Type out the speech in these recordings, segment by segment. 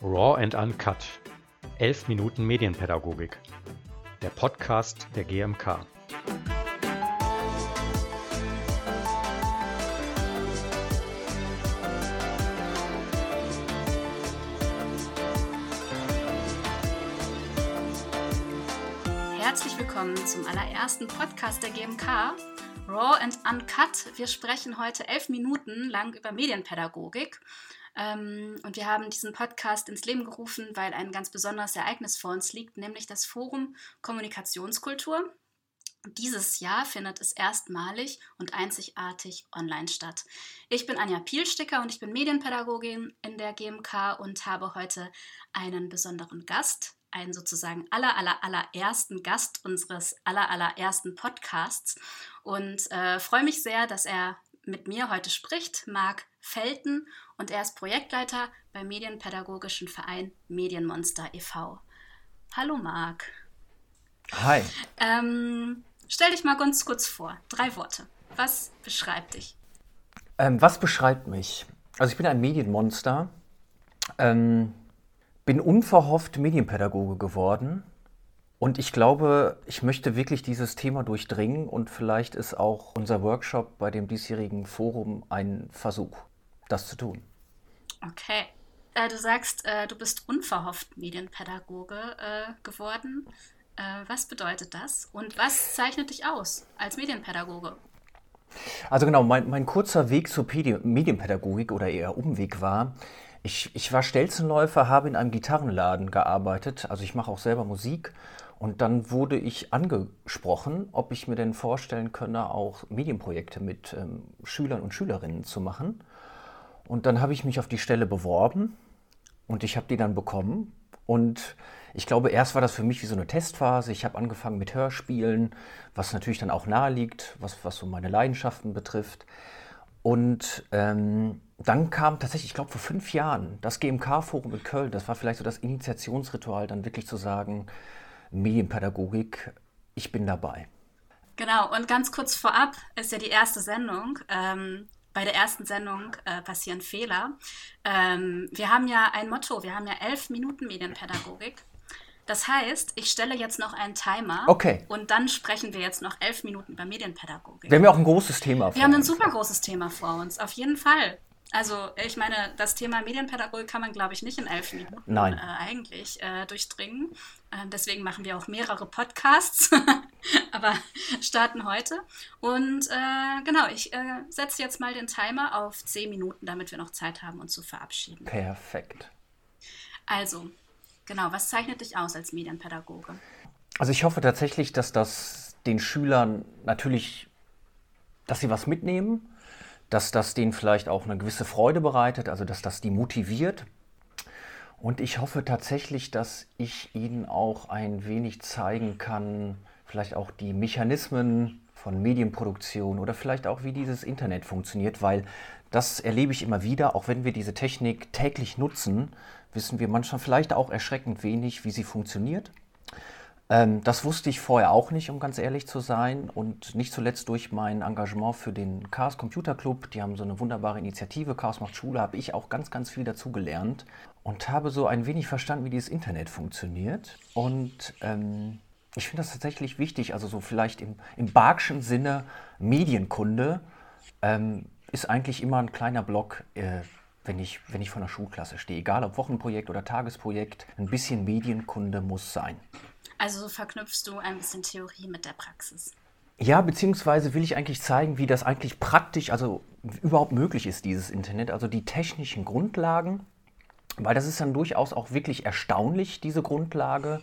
Raw and Uncut. 11 Minuten Medienpädagogik. Der Podcast der GMK. Herzlich willkommen zum allerersten Podcast der GMK. Raw and Uncut. Wir sprechen heute elf Minuten lang über Medienpädagogik. Ähm, und wir haben diesen Podcast ins Leben gerufen, weil ein ganz besonderes Ereignis vor uns liegt, nämlich das Forum Kommunikationskultur. Dieses Jahr findet es erstmalig und einzigartig online statt. Ich bin Anja Pielsticker und ich bin Medienpädagogin in der GMK und habe heute einen besonderen Gast, einen sozusagen aller, aller, allerersten Gast unseres aller, allerersten Podcasts und äh, freue mich sehr, dass er mit mir heute spricht, Marc Felten und er ist Projektleiter beim Medienpädagogischen Verein Medienmonster e.V. Hallo Marc. Hi. Ähm, stell dich mal ganz kurz vor. Drei Worte. Was beschreibt dich? Ähm, was beschreibt mich? Also ich bin ein Medienmonster, ähm, bin unverhofft Medienpädagoge geworden und ich glaube, ich möchte wirklich dieses Thema durchdringen und vielleicht ist auch unser Workshop bei dem diesjährigen Forum ein Versuch das zu tun. Okay. Äh, du sagst, äh, du bist unverhofft Medienpädagoge äh, geworden. Äh, was bedeutet das? Und was zeichnet dich aus als Medienpädagoge? Also genau, mein, mein kurzer Weg zur Pedi Medienpädagogik oder eher Umweg war, ich, ich war Stelzenläufer, habe in einem Gitarrenladen gearbeitet, also ich mache auch selber Musik und dann wurde ich angesprochen, ob ich mir denn vorstellen könne, auch Medienprojekte mit ähm, Schülern und Schülerinnen zu machen. Und dann habe ich mich auf die Stelle beworben und ich habe die dann bekommen. Und ich glaube, erst war das für mich wie so eine Testphase. Ich habe angefangen mit Hörspielen, was natürlich dann auch nahe liegt, was, was so meine Leidenschaften betrifft. Und ähm, dann kam tatsächlich, ich glaube, vor fünf Jahren das GMK-Forum in Köln. Das war vielleicht so das Initiationsritual, dann wirklich zu sagen, Medienpädagogik, ich bin dabei. Genau, und ganz kurz vorab ist ja die erste Sendung. Ähm, bei der ersten Sendung äh, passieren Fehler. Ähm, wir haben ja ein Motto, wir haben ja elf Minuten Medienpädagogik. Das heißt, ich stelle jetzt noch einen Timer okay. und dann sprechen wir jetzt noch elf Minuten über Medienpädagogik. Wir haben ja auch ein großes Thema vor Wir haben ein super großes Thema vor uns, auf jeden Fall. Also ich meine, das Thema Medienpädagogik kann man, glaube ich, nicht in elf Minuten. Äh, eigentlich äh, durchdringen. Äh, deswegen machen wir auch mehrere Podcasts, aber starten heute. Und äh, genau, ich äh, setze jetzt mal den Timer auf zehn Minuten, damit wir noch Zeit haben, uns zu verabschieden. Perfekt. Also, genau, was zeichnet dich aus als Medienpädagoge? Also ich hoffe tatsächlich, dass das den Schülern natürlich, dass sie was mitnehmen dass das denen vielleicht auch eine gewisse Freude bereitet, also dass das die motiviert. Und ich hoffe tatsächlich, dass ich ihnen auch ein wenig zeigen kann, vielleicht auch die Mechanismen von Medienproduktion oder vielleicht auch, wie dieses Internet funktioniert, weil das erlebe ich immer wieder, auch wenn wir diese Technik täglich nutzen, wissen wir manchmal vielleicht auch erschreckend wenig, wie sie funktioniert. Ähm, das wusste ich vorher auch nicht, um ganz ehrlich zu sein. Und nicht zuletzt durch mein Engagement für den Chaos Computer Club. Die haben so eine wunderbare Initiative, Chaos macht Schule, habe ich auch ganz, ganz viel dazugelernt und habe so ein wenig verstanden, wie dieses Internet funktioniert. Und ähm, ich finde das tatsächlich wichtig, also so vielleicht im, im Barkschen Sinne Medienkunde ähm, ist eigentlich immer ein kleiner Block. Äh, wenn ich, wenn ich vor einer Schulklasse stehe, egal ob Wochenprojekt oder Tagesprojekt, ein bisschen Medienkunde muss sein. Also verknüpfst du ein bisschen Theorie mit der Praxis. Ja, beziehungsweise will ich eigentlich zeigen, wie das eigentlich praktisch, also überhaupt möglich ist, dieses Internet, also die technischen Grundlagen, weil das ist dann durchaus auch wirklich erstaunlich, diese Grundlage.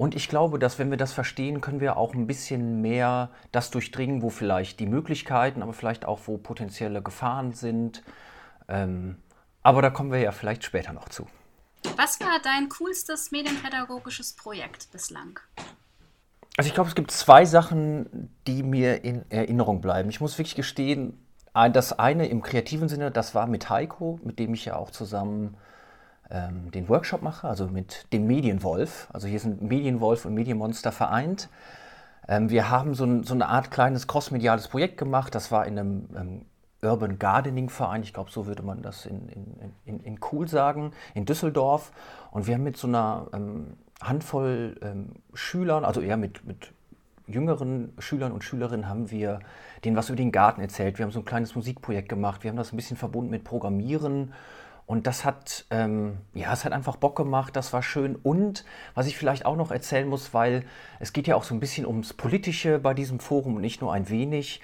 Und ich glaube, dass wenn wir das verstehen, können wir auch ein bisschen mehr das durchdringen, wo vielleicht die Möglichkeiten, aber vielleicht auch wo potenzielle Gefahren sind. Ähm, aber da kommen wir ja vielleicht später noch zu. Was war dein coolstes medienpädagogisches Projekt bislang? Also ich glaube, es gibt zwei Sachen, die mir in Erinnerung bleiben. Ich muss wirklich gestehen, das eine im kreativen Sinne, das war mit Heiko, mit dem ich ja auch zusammen ähm, den Workshop mache, also mit dem Medienwolf. Also hier sind Medienwolf und Medienmonster vereint. Ähm, wir haben so, ein, so, eine Art kleines crossmediales Projekt gemacht. Das war in einem ähm, Urban Gardening Verein, ich glaube, so würde man das in, in, in, in Cool sagen, in Düsseldorf. Und wir haben mit so einer ähm, Handvoll ähm, Schülern, also eher mit, mit jüngeren Schülern und Schülerinnen, haben wir denen was über den Garten erzählt. Wir haben so ein kleines Musikprojekt gemacht. Wir haben das ein bisschen verbunden mit Programmieren. Und das hat, ähm, ja, es hat einfach Bock gemacht, das war schön. Und was ich vielleicht auch noch erzählen muss, weil es geht ja auch so ein bisschen ums Politische bei diesem Forum und nicht nur ein wenig.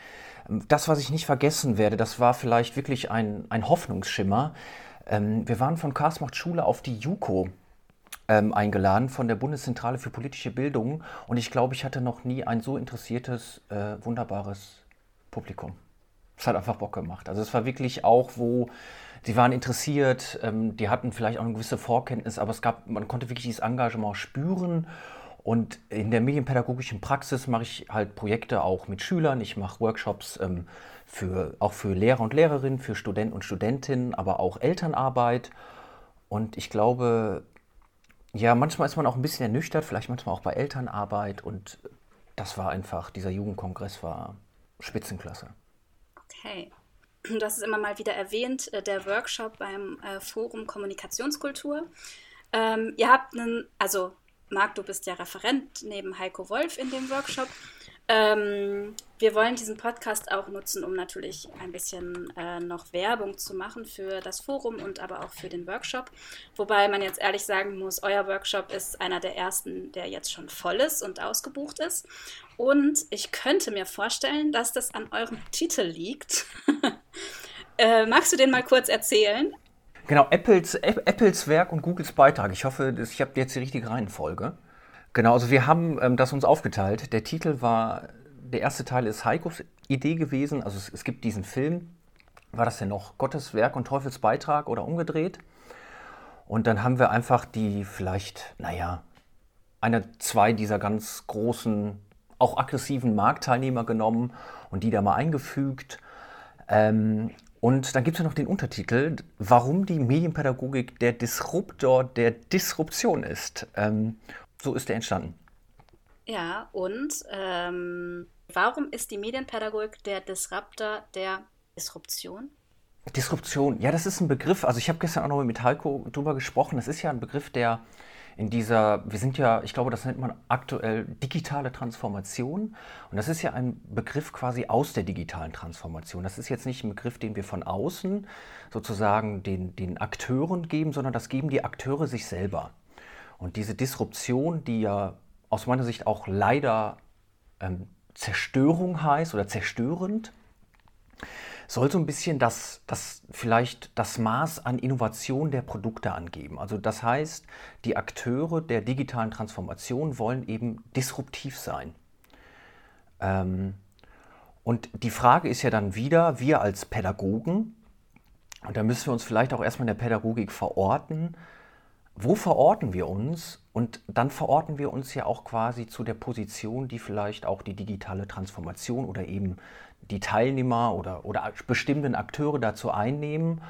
Das, was ich nicht vergessen werde, das war vielleicht wirklich ein, ein Hoffnungsschimmer. Ähm, wir waren von Karlsmacht Schule auf die JUKO ähm, eingeladen von der Bundeszentrale für politische Bildung und ich glaube, ich hatte noch nie ein so interessiertes, äh, wunderbares Publikum. Es hat einfach Bock gemacht. Also es war wirklich auch, wo sie waren interessiert, ähm, die hatten vielleicht auch eine gewisse Vorkenntnis, aber es gab, man konnte wirklich dieses Engagement spüren und in der medienpädagogischen Praxis mache ich halt Projekte auch mit Schülern. Ich mache Workshops ähm, für, auch für Lehrer und Lehrerinnen, für Studenten und Studentinnen, aber auch Elternarbeit. Und ich glaube, ja, manchmal ist man auch ein bisschen ernüchtert, vielleicht manchmal auch bei Elternarbeit. Und das war einfach, dieser Jugendkongress war Spitzenklasse. Okay. Du hast es immer mal wieder erwähnt, äh, der Workshop beim äh, Forum Kommunikationskultur. Ähm, ihr habt einen, also Marc, du bist ja Referent neben Heiko Wolf in dem Workshop. Ähm, wir wollen diesen Podcast auch nutzen, um natürlich ein bisschen äh, noch Werbung zu machen für das Forum und aber auch für den Workshop. Wobei man jetzt ehrlich sagen muss, euer Workshop ist einer der ersten, der jetzt schon voll ist und ausgebucht ist. Und ich könnte mir vorstellen, dass das an eurem Titel liegt. äh, magst du den mal kurz erzählen? Genau, Apples, Apples Werk und Googles Beitrag. Ich hoffe, ich habe jetzt die richtige Reihenfolge. Genau, also wir haben ähm, das uns aufgeteilt. Der Titel war, der erste Teil ist Heikos Idee gewesen. Also es, es gibt diesen Film, war das denn noch Gottes Werk und Teufels Beitrag oder umgedreht? Und dann haben wir einfach die vielleicht, naja, eine, zwei dieser ganz großen, auch aggressiven Marktteilnehmer genommen und die da mal eingefügt. Ähm, und dann gibt es ja noch den Untertitel, warum die Medienpädagogik der Disruptor der Disruption ist. Ähm, so ist der entstanden. Ja, und ähm, warum ist die Medienpädagogik der Disruptor der Disruption? Disruption, ja, das ist ein Begriff, also ich habe gestern auch noch mit Heiko drüber gesprochen, das ist ja ein Begriff, der in dieser, wir sind ja, ich glaube, das nennt man aktuell digitale Transformation. Und das ist ja ein Begriff quasi aus der digitalen Transformation. Das ist jetzt nicht ein Begriff, den wir von außen sozusagen den, den Akteuren geben, sondern das geben die Akteure sich selber. Und diese Disruption, die ja aus meiner Sicht auch leider ähm, Zerstörung heißt oder zerstörend, soll so ein bisschen das, das vielleicht das Maß an Innovation der Produkte angeben. Also das heißt, die Akteure der digitalen Transformation wollen eben disruptiv sein. Ähm, und die Frage ist ja dann wieder, wir als Pädagogen, und da müssen wir uns vielleicht auch erstmal in der Pädagogik verorten, wo verorten wir uns? Und dann verorten wir uns ja auch quasi zu der Position, die vielleicht auch die digitale Transformation oder eben die Teilnehmer oder, oder bestimmten Akteure dazu einnehmen.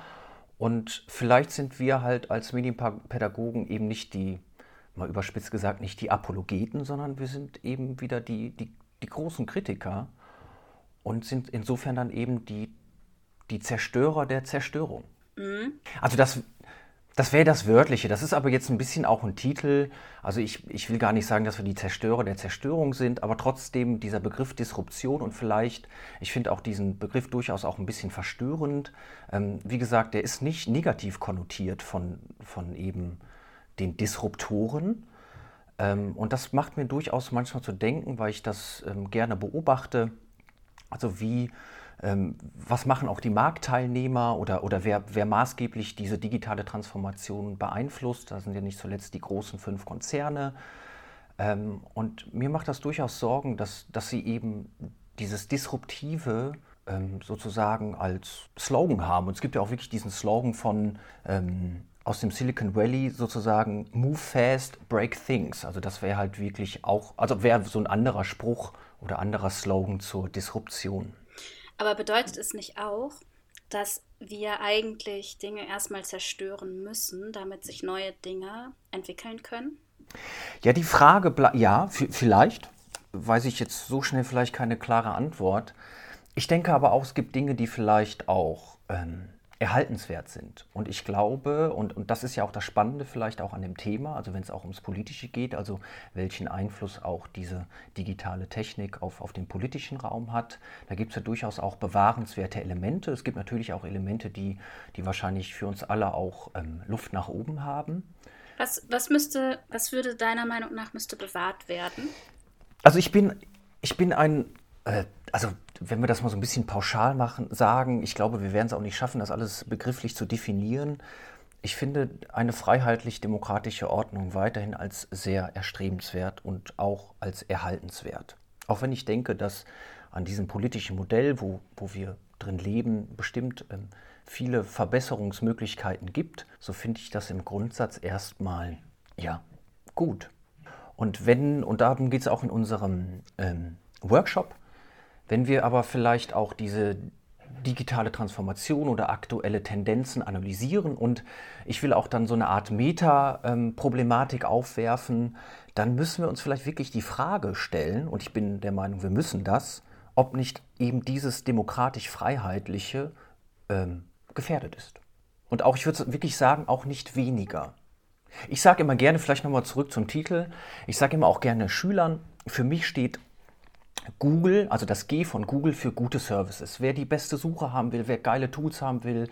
Und vielleicht sind wir halt als Medienpädagogen eben nicht die, mal überspitzt gesagt, nicht die Apologeten, sondern wir sind eben wieder die, die, die großen Kritiker und sind insofern dann eben die, die Zerstörer der Zerstörung. Mhm. Also das, das wäre das Wörtliche. Das ist aber jetzt ein bisschen auch ein Titel. Also ich, ich will gar nicht sagen, dass wir die Zerstörer der Zerstörung sind, aber trotzdem dieser Begriff Disruption und vielleicht, ich finde auch diesen Begriff durchaus auch ein bisschen verstörend. Ähm, wie gesagt, der ist nicht negativ konnotiert von, von eben den Disruptoren. Ähm, und das macht mir durchaus manchmal zu denken, weil ich das ähm, gerne beobachte. Also wie was machen auch die Marktteilnehmer oder, oder wer, wer maßgeblich diese digitale Transformation beeinflusst? Da sind ja nicht zuletzt die großen fünf Konzerne. Ähm, und mir macht das durchaus Sorgen, dass, dass sie eben dieses Disruptive ähm, sozusagen als Slogan haben. Und es gibt ja auch wirklich diesen Slogan von aus dem Silicon Valley sozusagen Move fast, break things. Also das wäre halt wirklich auch, also wäre so ein anderer Spruch oder anderer Slogan zur Disruption. Aber bedeutet es nicht auch, dass wir eigentlich Dinge erstmal zerstören müssen, damit sich neue Dinge entwickeln können? Ja, die Frage, ja, vielleicht, weiß ich jetzt so schnell vielleicht keine klare Antwort. Ich denke aber auch, es gibt Dinge, die vielleicht auch ähm, erhaltenswert sind. Und ich glaube, und, und das ist ja auch das Spannende vielleicht auch an dem Thema, also wenn es auch ums Politische geht, also welchen Einfluss auch diese digitale Technik auf, auf den politischen Raum hat, da gibt es ja durchaus auch bewahrenswerte Elemente. Es gibt natürlich auch Elemente, die, die wahrscheinlich für uns alle auch ähm, Luft nach oben haben. Was, was, müsste, was würde deiner Meinung nach müsste bewahrt werden? Also ich bin, ich bin ein, äh, also wenn wir das mal so ein bisschen pauschal machen, sagen, ich glaube, wir werden es auch nicht schaffen, das alles begrifflich zu definieren. Ich finde eine freiheitlich-demokratische Ordnung weiterhin als sehr erstrebenswert und auch als erhaltenswert. Auch wenn ich denke, dass an diesem politischen Modell, wo, wo wir drin leben, bestimmt ähm, viele Verbesserungsmöglichkeiten gibt, so finde ich das im Grundsatz erstmal ja gut. Und wenn, und darum geht es auch in unserem ähm, Workshop, wenn wir aber vielleicht auch diese digitale Transformation oder aktuelle Tendenzen analysieren und ich will auch dann so eine Art Meta-Problematik aufwerfen, dann müssen wir uns vielleicht wirklich die Frage stellen, und ich bin der Meinung, wir müssen das, ob nicht eben dieses demokratisch-freiheitliche ähm, gefährdet ist. Und auch, ich würde wirklich sagen, auch nicht weniger. Ich sage immer gerne, vielleicht nochmal zurück zum Titel, ich sage immer auch gerne Schülern, für mich steht Google, also das G von Google für gute Services. Wer die beste Suche haben will, wer geile Tools haben will,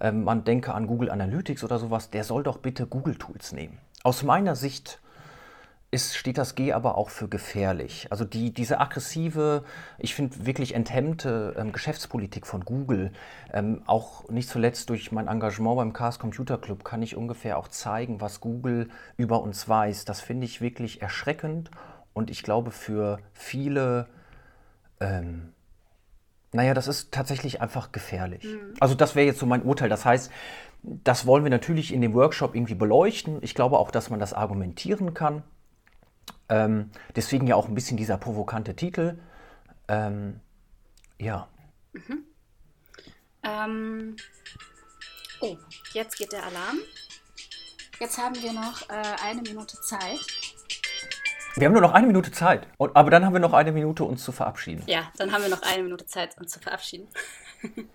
ähm, man denke an Google Analytics oder sowas, der soll doch bitte Google Tools nehmen. Aus meiner Sicht ist, steht das G aber auch für gefährlich. Also die, diese aggressive, ich finde wirklich enthemmte ähm, Geschäftspolitik von Google, ähm, auch nicht zuletzt durch mein Engagement beim Chaos Computer Club, kann ich ungefähr auch zeigen, was Google über uns weiß. Das finde ich wirklich erschreckend und ich glaube, für viele, ähm, naja, das ist tatsächlich einfach gefährlich. Mhm. Also das wäre jetzt so mein Urteil. Das heißt, das wollen wir natürlich in dem Workshop irgendwie beleuchten. Ich glaube auch, dass man das argumentieren kann. Ähm, deswegen ja auch ein bisschen dieser provokante Titel. Ähm, ja. Mhm. Ähm, oh, jetzt geht der Alarm. Jetzt haben wir noch äh, eine Minute Zeit. Wir haben nur noch eine Minute Zeit. Und, aber dann haben wir noch eine Minute, uns zu verabschieden. Ja, dann haben wir noch eine Minute Zeit, uns zu verabschieden.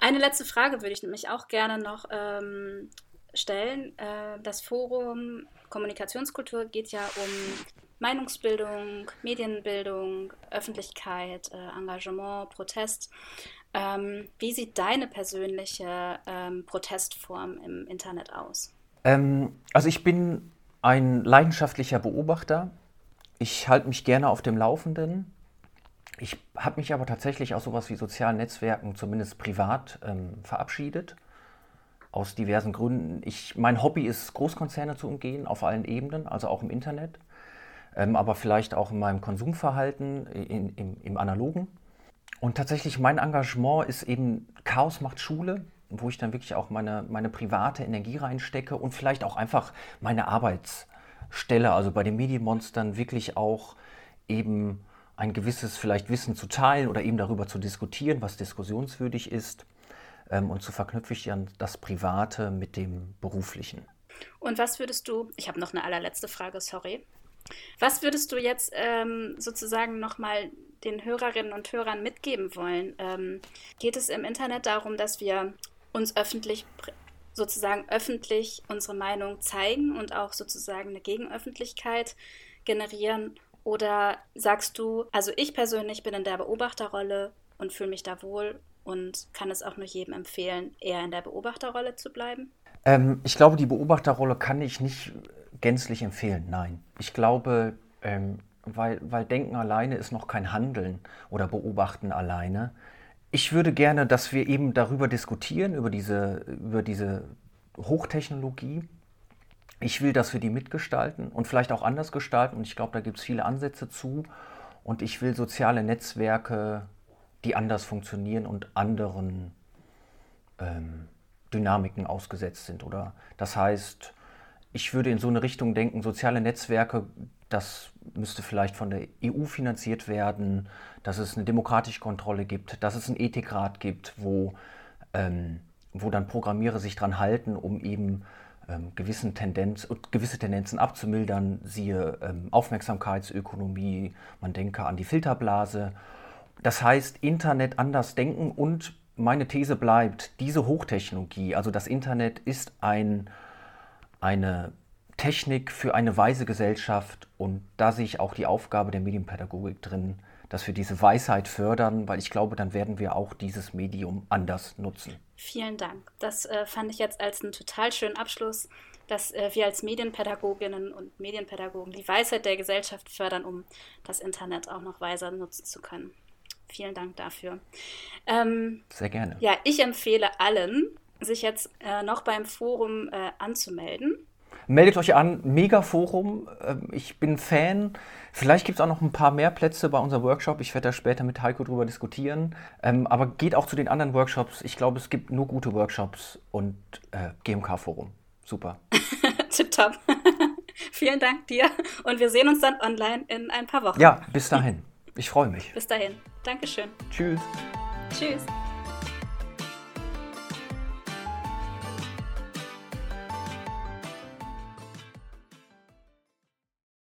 eine letzte Frage würde ich nämlich auch gerne noch ähm, stellen. Äh, das Forum Kommunikationskultur geht ja um Meinungsbildung, Medienbildung, Öffentlichkeit, äh, Engagement, Protest. Ähm, wie sieht deine persönliche ähm, Protestform im Internet aus? Ähm, also ich bin ein leidenschaftlicher Beobachter. Ich halte mich gerne auf dem Laufenden. Ich habe mich aber tatsächlich aus sowas wie sozialen Netzwerken, zumindest privat, ähm, verabschiedet. Aus diversen Gründen. Ich, mein Hobby ist, Großkonzerne zu umgehen, auf allen Ebenen, also auch im Internet, ähm, aber vielleicht auch in meinem Konsumverhalten, in, in, im Analogen. Und tatsächlich mein Engagement ist eben Chaos macht Schule wo ich dann wirklich auch meine, meine private Energie reinstecke und vielleicht auch einfach meine Arbeitsstelle, also bei den Medienmonstern wirklich auch eben ein gewisses vielleicht Wissen zu teilen oder eben darüber zu diskutieren, was diskussionswürdig ist ähm, und zu verknüpfe ich dann das Private mit dem Beruflichen. Und was würdest du, ich habe noch eine allerletzte Frage, sorry. Was würdest du jetzt ähm, sozusagen nochmal den Hörerinnen und Hörern mitgeben wollen? Ähm, geht es im Internet darum, dass wir uns öffentlich sozusagen öffentlich unsere Meinung zeigen und auch sozusagen eine Gegenöffentlichkeit generieren? Oder sagst du, also ich persönlich bin in der Beobachterrolle und fühle mich da wohl und kann es auch nur jedem empfehlen, eher in der Beobachterrolle zu bleiben? Ähm, ich glaube, die Beobachterrolle kann ich nicht gänzlich empfehlen, nein. Ich glaube, ähm, weil, weil Denken alleine ist noch kein Handeln oder Beobachten alleine. Ich würde gerne, dass wir eben darüber diskutieren, über diese, über diese Hochtechnologie. Ich will, dass wir die mitgestalten und vielleicht auch anders gestalten. Und ich glaube, da gibt es viele Ansätze zu. Und ich will soziale Netzwerke, die anders funktionieren und anderen ähm, Dynamiken ausgesetzt sind. Oder das heißt, ich würde in so eine Richtung denken, soziale Netzwerke, das müsste vielleicht von der EU finanziert werden, dass es eine demokratische Kontrolle gibt, dass es einen Ethikrat gibt, wo, ähm, wo dann Programmierer sich dran halten, um eben ähm, gewissen Tendenz, gewisse Tendenzen abzumildern, siehe ähm, Aufmerksamkeitsökonomie, man denke an die Filterblase. Das heißt, Internet anders denken und meine These bleibt, diese Hochtechnologie, also das Internet ist ein, eine Technik für eine weise Gesellschaft und da sehe ich auch die Aufgabe der Medienpädagogik drin, dass wir diese Weisheit fördern, weil ich glaube, dann werden wir auch dieses Medium anders nutzen. Vielen Dank. Das äh, fand ich jetzt als einen total schönen Abschluss, dass äh, wir als Medienpädagoginnen und Medienpädagogen die Weisheit der Gesellschaft fördern, um das Internet auch noch weiser nutzen zu können. Vielen Dank dafür. Ähm, Sehr gerne. Ja, ich empfehle allen, sich jetzt äh, noch beim Forum äh, anzumelden. Meldet euch an, Megaforum. Ähm, ich bin Fan. Vielleicht gibt es auch noch ein paar mehr Plätze bei unserem Workshop. Ich werde da später mit Heiko drüber diskutieren. Ähm, aber geht auch zu den anderen Workshops. Ich glaube, es gibt nur gute Workshops und äh, GMK-Forum. Super. Tipptopp. Vielen Dank dir. Und wir sehen uns dann online in ein paar Wochen. Ja, bis dahin. Ich freue mich. Bis dahin. Dankeschön. Tschüss. Tschüss.